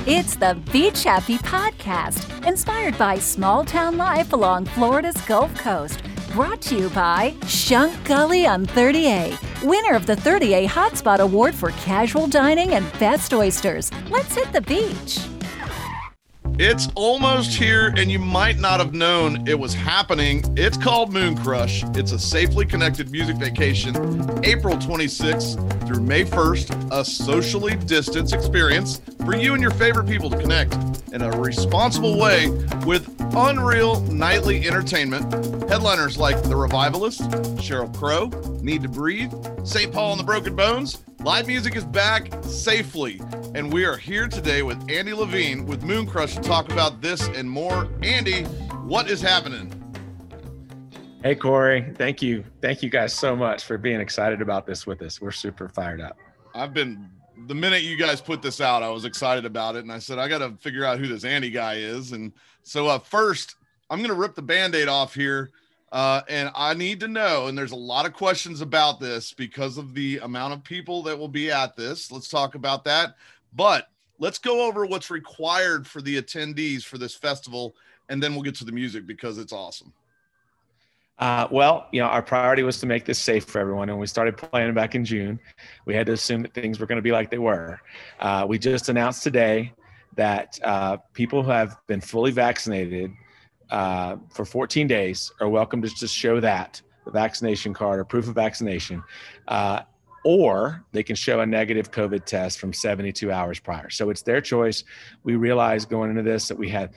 It's the Beach Happy Podcast, inspired by small town life along Florida's Gulf Coast. Brought to you by Shunk Gulley on 30A, winner of the 30A Hotspot Award for casual dining and best oysters. Let's hit the beach. It's almost here, and you might not have known it was happening. It's called Moon Crush. It's a safely connected music vacation, April 26th through May 1st, a socially distanced experience for you and your favorite people to connect in a responsible way with unreal nightly entertainment. Headliners like The Revivalist, Sheryl Crow, Need to Breathe, St. Paul and the Broken Bones. Live music is back safely, and we are here today with Andy Levine with Moon Crush to talk about this and more. Andy, what is happening? Hey Corey, thank you, thank you guys so much for being excited about this with us. We're super fired up. I've been the minute you guys put this out, I was excited about it, and I said I got to figure out who this Andy guy is. And so, uh, first, I'm going to rip the band-aid off here, uh, and I need to know. And there's a lot of questions about this because of the amount of people that will be at this. Let's talk about that. But let's go over what's required for the attendees for this festival, and then we'll get to the music because it's awesome. Uh, well, you know, our priority was to make this safe for everyone. And we started planning back in June. We had to assume that things were going to be like they were. Uh, we just announced today that uh, people who have been fully vaccinated uh, for 14 days are welcome to just show that the vaccination card or proof of vaccination. Uh, or they can show a negative COVID test from 72 hours prior. So it's their choice. We realized going into this that we had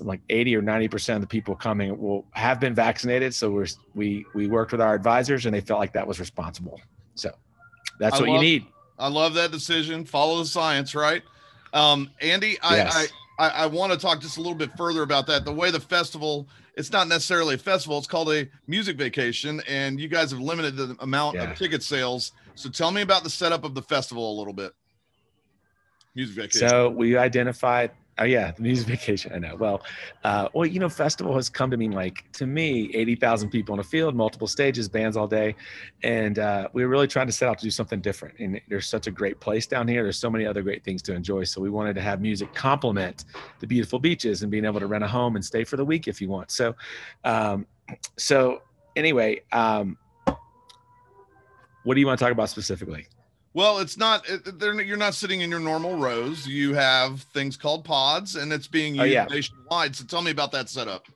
like 80 or 90 percent of the people coming will have been vaccinated so we're we we worked with our advisors and they felt like that was responsible so that's I what love, you need i love that decision follow the science right um andy I, Yes. I i i want to talk just a little bit further about that. The way the festival it's not necessarily a festival it's called a music vacation and you guys have limited the amount Yeah. of ticket sales. So tell me about the setup of the festival a little bit. Music vacation. so we identified oh yeah the music vacation i know. Well uh, well you know festival has come to mean like to me 80000 people in a field multiple stages bands all day and uh, we were really trying to set out to do something different and there's such a great place down here there's so many other great things to enjoy so we wanted to have music complement the beautiful beaches and being able to rent a home and stay for the week if you want so um, so anyway um, what do you want to talk about specifically well it's not they're, you're not sitting in your normal rows you have things called pods and it's being used Oh, yeah. nationwide so tell me about that setup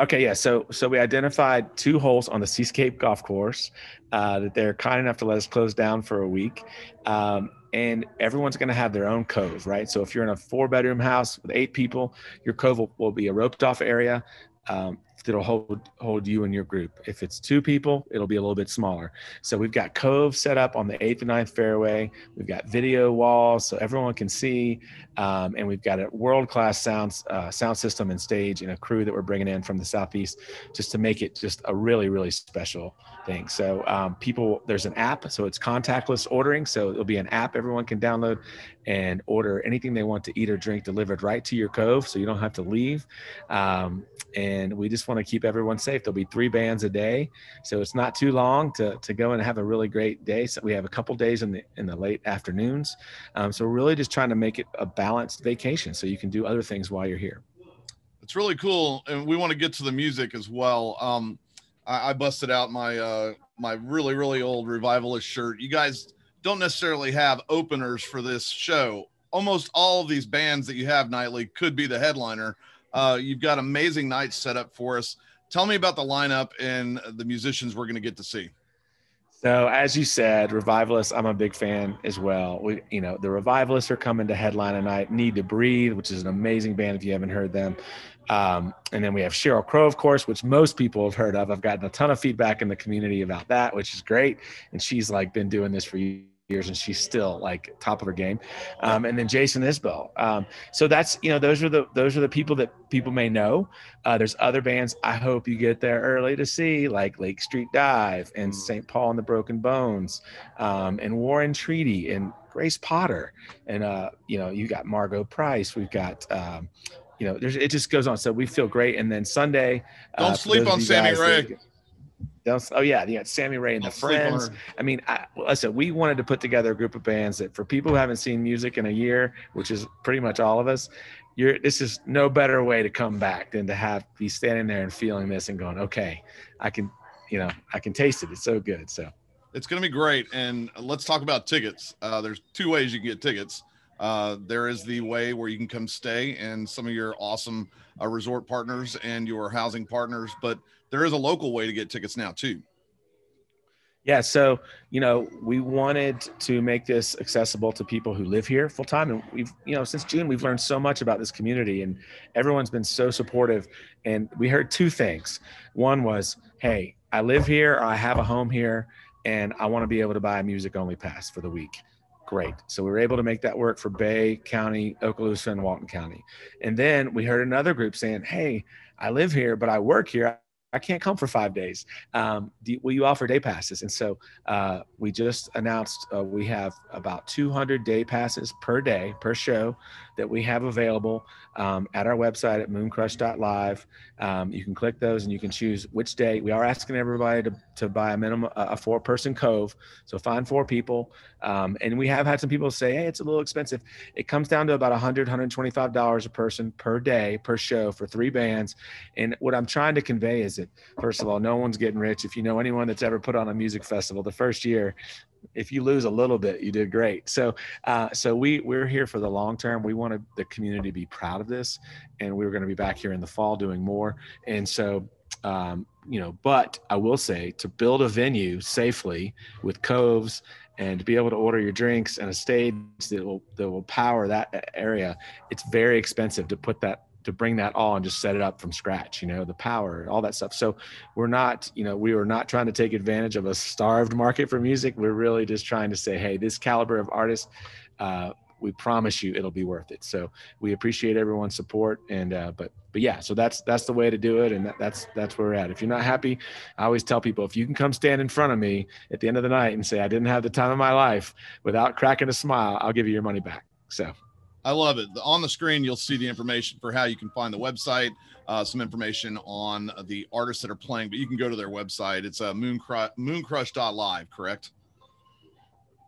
Okay, yeah. So so we identified two holes on the Seascape Golf Course uh, that they're kind enough to let us close down for a week, um, and everyone's going to have their own cove, right? So if you're in a four-bedroom house with eight people, your cove will, will be a roped-off area. Um, that'll hold hold you and your group. If it's two people, it'll be a little bit smaller. So we've got cove set up on the eighth and ninth fairway. We've got video walls so everyone can see, um, and we've got a world class sound uh, sound system and stage and a crew that we're bringing in from the southeast just to make it just a really really special thing. So um, people, there's an app, so it's contactless ordering. So it'll be an app everyone can download and order anything they want to eat or drink delivered right to your cove, so you don't have to leave. Um, and we just want to keep everyone safe. There'll be three bands a day, so it's not too long to, to go and have a really great day. So we have a couple days in the in the late afternoons. Um, so we're really just trying to make it a balanced vacation, so you can do other things while you're here. it's really cool and we want to get to the music as well um i, I busted out my uh my really really old revivalist shirt you guys don't necessarily have openers for this show almost all of these bands that you have nightly could be the headliner uh you've got amazing nights set up for us tell me about the lineup and the musicians we're going to get to see So as you said, Revivalists, I'm a big fan as well. We, you know, the Revivalists are coming to headline tonight. Need to Breathe, which is an amazing band if you haven't heard them. Um, and then we have Sheryl Crow, of course, which most people have heard of. I've gotten a ton of feedback in the community about that, which is great. And she's like been doing this for years and she's still like top of her game. Um, and then Jason Isbell. Um, so that's, you know, those are the, those are the people that people may know. Uh, there's other bands I hope you get there early to see, like Lake Street Dive and St. Paul and the Broken Bones, um, and Warren Treaty and Grace Potter, and uh, you know you got Margo Price. We've got um, you know there's it just goes on. So we feel great. And then Sunday, Don't uh, sleep on Sammy Rae. that- oh yeah, you got Sammy Rae and the Friends. I mean, I, listen, we wanted to put together a group of bands that, for people who haven't seen music in a year, which is pretty much all of us, you're this is no better way to come back than to have be standing there and feeling this and going, okay, I can, you know, I can taste it. It's so good. So it's going to be great. And let's talk about tickets. Uh, there's two ways you can get tickets. Uh, there is the way where you can come stay and some of your awesome uh, resort partners and your housing partners, but there is a local way to get tickets now too. Yeah, so you know, we wanted to make this accessible to people who live here full time, and we've you know since June we've learned so much about this community, and everyone's been so supportive. And we heard two things. One was, "Hey, I live here, I have a home here, and I want to be able to buy a music only pass for the week." Great. So we were able to make that work for Bay County, Okaloosa, and Walton County. And then we heard another group saying, "Hey, I live here, but I work here. I can't come for five days. Um, do, will you offer day passes? And so uh, we just announced uh, we have about 200 day passes per day per show that we have available um, at our website at mooncrush.live. Um, you can click those and you can choose which day. We are asking everybody to, to buy a minimum a four person cove, so find four people. Um, and we have had some people say, "Hey, it's a little expensive." It comes down to about 100 125 dollars a person per day per show for three bands. And what I'm trying to convey is that first of all, no one's getting rich. If you know anyone that's ever put on a music festival, the first year if you lose a little bit, you did great. So, uh, so we we're here for the long term. We want the community to be proud of this, and we are going to be back here in the fall doing more. And so, um, you know, but I will say to build a venue safely with coves and to be able to order your drinks and a stage that will that will power that area, it's very expensive to put that to bring that all and just set it up from scratch you know the power all that stuff. So we're not you know we were not trying to take advantage of a starved market for music. We're really just trying to say hey this caliber of artist uh, we promise you it'll be worth it. So we appreciate everyone's support and uh, but but yeah so that's that's the way to do it and that, that's that's where we're at. If you're not happy i always tell people if you can come stand in front of me at the end of the night and say i didn't have the time of my life without cracking a smile i'll give you your money back. So I love it. On the screen, you'll see the information for how you can find the website, uh, some information on the artists that are playing, but you can go to their website. It's uh, mooncrush, mooncrush.live, correct?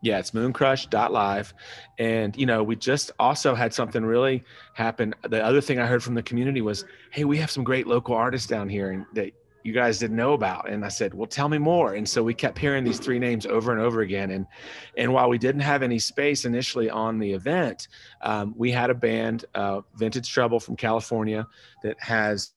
Yeah, it's mooncrush.live. And, you know, we just also had something really happen. The other thing I heard from the community was, hey, we have some great local artists down here and that you guys didn't know about. And i said well tell me more. And so we kept hearing these three names over and over again. And and while we didn't have any space initially on the event um, we had a band uh, vintage trouble from california that has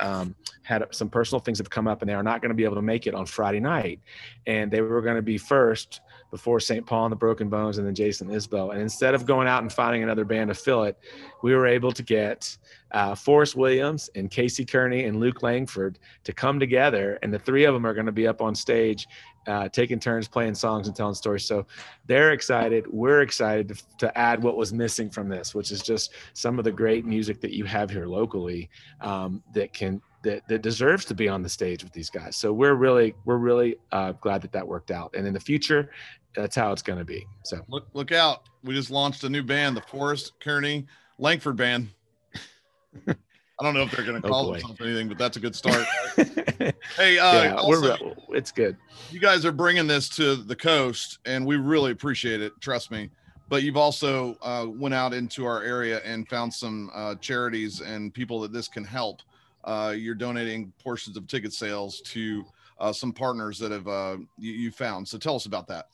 um, had some personal things have come up and they are not going to be able to make it on friday night. And they were going to be first before St. Paul and the Broken Bones and then Jason Isbell. And instead of going out and finding another band to fill it, we were able to get uh, Forrest Williams and Casey Kearney and Luke Langford to come together. And the three of them are going to be up on stage uh, taking turns playing songs and telling stories. So they're excited. We're excited to, to, add what was missing from this, which is just some of the great music that you have here locally um, that can that, that deserves to be on the stage with these guys. So we're really we're really uh, glad that that worked out. And in the future, that's how it's going to be. So look look out! We just launched a new band, the Forrest Kearney Langford Band. I don't know if they're going to oh, call oh themselves anything, but that's a good start. hey, uh, yeah, also, it's good. You guys are bringing this to the coast, and we really appreciate it. Trust me. But you've also uh, went out into our area and found some uh, charities and people that this can help. Uh, you're donating portions of ticket sales to uh, some partners that have uh, you, you found. So tell us about that.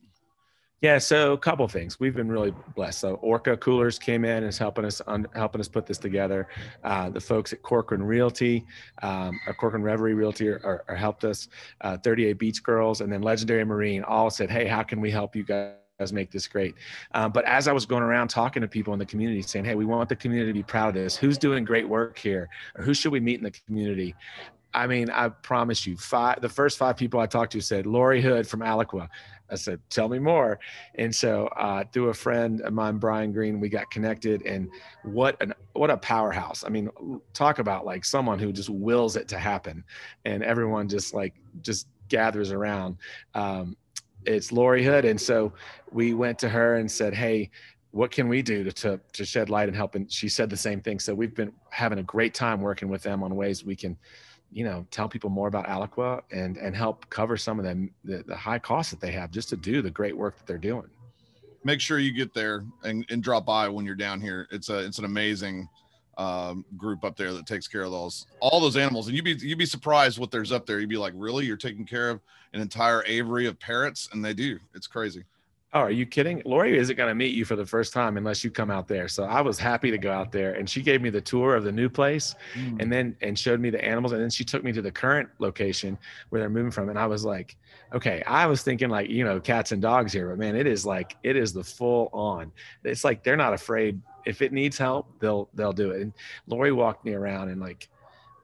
Yeah, so a couple things. We've been really blessed. So Orca Coolers came in and is helping us on helping us put this together. Uh, the folks at Corcoran Realty, um, or Corcoran Reverie Realty, are, are helped us. Uh, 38 Beach Girls, and then Legendary Marine all said, "Hey, how can we help you guys?" make this great. Um, but as I was going around talking to people in the community saying, Hey, we want the community to be proud of this. Who's doing great work here? Or who should we meet in the community? I mean, I promise you, five the first five people I talked to said Laurie Hood from Alaqua. I said, "Tell me more." And so, uh, through a friend of mine, Brian Green, we got connected, and what an what a powerhouse! I mean, talk about like someone who just wills it to happen, and everyone just like just gathers around. Um, it's Laurie Hood, and so we went to her and said, "Hey." What can we do to, to, to shed light and help? And she said the same thing. So we've been having a great time working with them on ways we can you know, tell people more about Alaqua and and help cover some of them the, the high costs that they have just to do the great work that they're doing. Make sure you get there and, and drop by when you're down here. It's a it's an amazing um, group up there that takes care of those all those animals. And you'd be you'd be surprised what there's up there. You'd be like, really? You're taking care of an entire aviary of parrots? And they do. It's crazy. Oh, are you kidding? Laurie isn't going to meet you for the first time unless you come out there. So I was happy to go out there and she gave me the tour of the new place mm. and then and showed me the animals and then she took me to the current location where they're moving from and I was like, okay, I was thinking like, you know, cats and dogs here, but man, it is like it is the full on. It's like they're not afraid if it needs help, they'll they'll do it. And Laurie walked me around and like,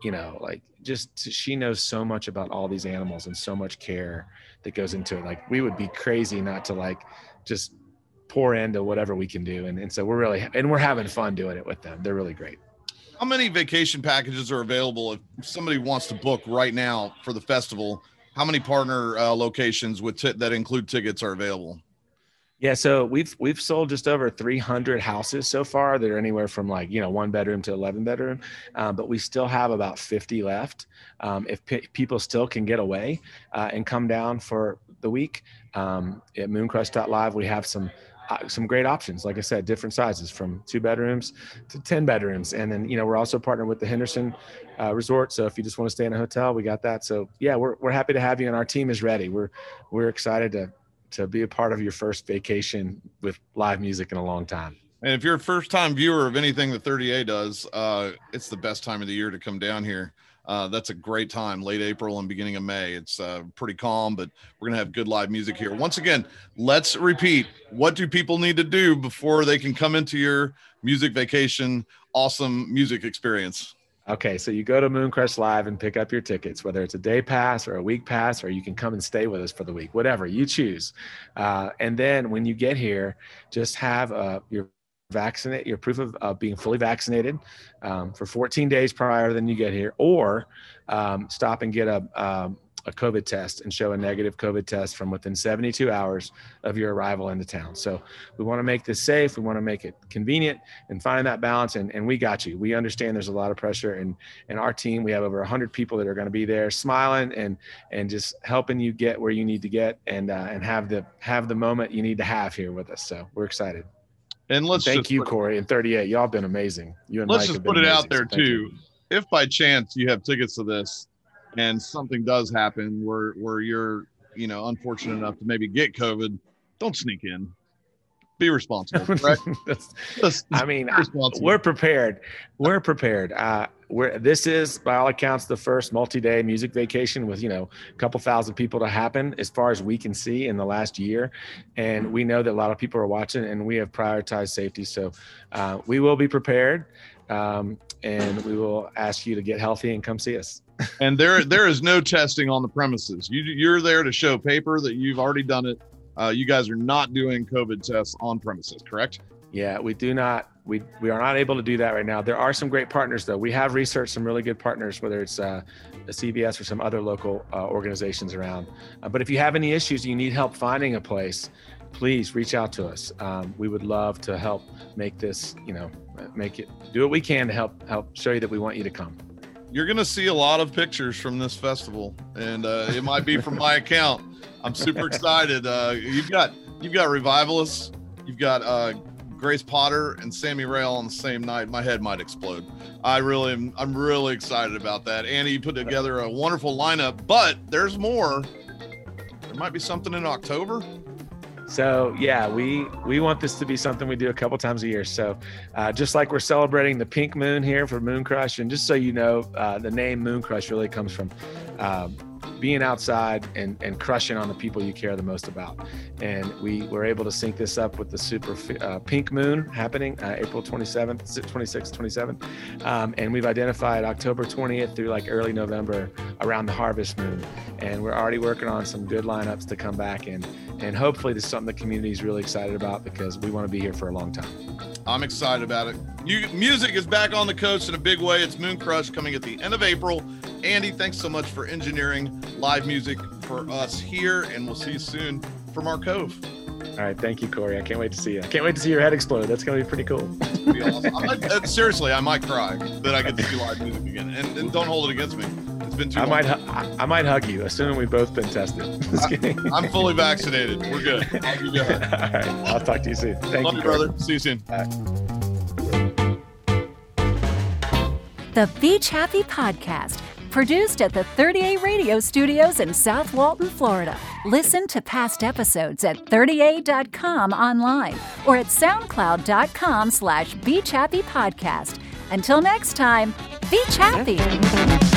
you know, like just she knows so much about all these animals and so much care that goes into it. Like we would be crazy not to like just pour into whatever we can do. And, and so we're really, and we're having fun doing it with them. They're really great. How many vacation packages are available if somebody wants to book right now for the festival? How many partner uh, locations with t- that include tickets are available? Yeah, so we've we've sold just over 300 houses so far. They're anywhere from like you know one bedroom to 11 bedroom, um, but we still have about 50 left. Um, if people still can get away uh, and come down for the week um, at Mooncrush.live, we have some uh, some great options. Like I said, different sizes from two bedrooms to 10 bedrooms. And then, you know, we're also partnered with the Henderson uh, Resort. So if you just want to stay in a hotel, we got that. So yeah, we're, we're happy to have you and our team is ready. We're, we're excited to to be a part of your first vacation with live music in a long time. And if you're a first time viewer of anything that 30A does, uh, it's the best time of the year to come down here. Uh, that's a great time, late April and beginning of May. It's uh, pretty calm, but we're going to have good live music here. Once again, let's repeat what do people need to do before they can come into your music vacation, awesome music experience? Okay, so you go to Mooncrush Live and pick up your tickets, whether it's a day pass or a week pass, or you can come and stay with us for the week, whatever you choose. Uh, and then when you get here, just have uh, your vaccinate your proof of uh, being fully vaccinated um, for 14 days prior than you get here, or um, stop and get a um, a COVID test and show a negative COVID test from within 72 hours of your arrival into town. So we want to make this safe. We want to make it convenient and find that balance. And, and we got you. We understand there's a lot of pressure and and our team, we have over 100 people that are going to be there smiling and and just helping you get where you need to get and uh, and have the have the moment you need to have here with us. So we're excited. And let's thank you, Corey, and 30A. Y'all been amazing. You and let's Mike just put it amazing, out there so too. You. If by chance you have tickets to this, and something does happen where where you're you know unfortunate enough to maybe get covid don't sneak in. Be responsible right? I mean we're prepared. We're prepared. Uh we're this is by all accounts the first multi-day music vacation with you know a couple thousand people to happen as far as we can see in the last year. And we know that a lot of people are watching and we have prioritized safety. So uh, we will be prepared um, and we will ask you to get healthy and come see us and there there is no testing on the premises. You you're there to show paper that you've already done it. Uh, you guys are not doing COVID tests on premises, correct? Yeah, we do not. We we are not able to do that right now. There are some great partners though. We have researched some really good partners, whether it's uh, a CVS or some other local uh, organizations around. Uh, but if you have any issues, you need help finding a place, please reach out to us. Um, we would love to help make this, you know, make it do what we can to help help show you that we want you to come you're gonna see a lot of pictures from this festival, and uh, it might be from my account. I'm super excited. Uh, you've got you've got revivalists, you've got uh, Grace Potter and Sammy Rae on the same night. My head might explode. I really am. I'm really excited about that. You put together a wonderful lineup, but there's more. There might be something in October. So yeah, we we want this to be something we do a couple times a year. So uh, just like we're celebrating the pink moon here for Moon Crush, and just so you know, uh, the name Moon Crush really comes from um, being outside and, and crushing on the people you care the most about. And we were able to sync this up with the super uh, pink moon happening uh, April 27th, 26th, 27th. Um, and we've identified October 20th through like early November around the harvest moon. And we're already working on some good lineups to come back. And, and hopefully this is something the community is really excited about because we want to be here for a long time. I'm excited about it. You, music is back on the coast in a big way. It's Moon Crush coming at the end of April. Andy, thanks so much for engineering live music for us here, and we'll see you soon from our cove. All right, thank you, Corey. I can't wait to see you. I can't wait to see your head explode. That's going to be pretty cool. Be awesome. I might, uh, seriously, I might cry that I get to see live music again. And, and don't hold it against me. It's been too I long. might, hu- I, I might hug you, assuming we've both been tested. Just kidding. I'm fully vaccinated. We're good. I'll give you a hug. All right, I'll talk to you soon. Thank Love you, you, Kurt. brother. See you soon. Bye. The Beach Happy Podcast, produced at the 30A Radio Studios in South Walton, Florida. Listen to past episodes at 30A.com online or at soundcloud.com slash Beach Happy Podcast. Until next time, Beach Happy.